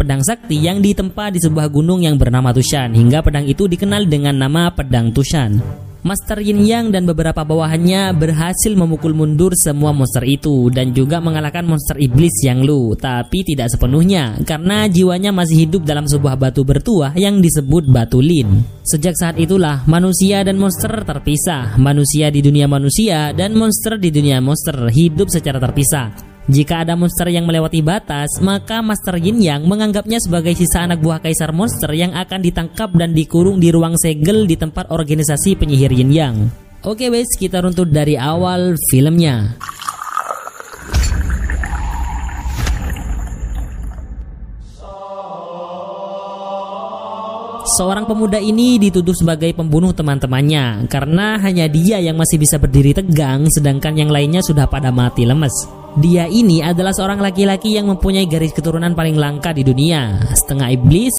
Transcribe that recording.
pedang sakti yang ditempa di sebuah gunung yang bernama Tushan hingga pedang itu dikenal dengan nama pedang Tushan. Master Yin Yang dan beberapa bawahannya berhasil memukul mundur semua monster itu dan juga mengalahkan monster iblis Yang Lu, tapi tidak sepenuhnya karena jiwanya masih hidup dalam sebuah batu bertuah yang disebut batu Lin. Sejak saat itulah manusia dan monster terpisah, manusia di dunia manusia dan monster di dunia monster hidup secara terpisah. Jika ada monster yang melewati batas, maka Master Yin Yang menganggapnya sebagai sisa anak buah kaisar monster yang akan ditangkap dan dikurung di ruang segel di tempat organisasi penyihir Yin Yang. Oke guys, kita runtut dari awal filmnya. Seorang pemuda ini dituduh sebagai pembunuh teman-temannya karena hanya dia yang masih bisa berdiri tegang sedangkan yang lainnya sudah pada mati lemes. Dia ini adalah seorang laki-laki yang mempunyai garis keturunan paling langka di dunia, setengah iblis,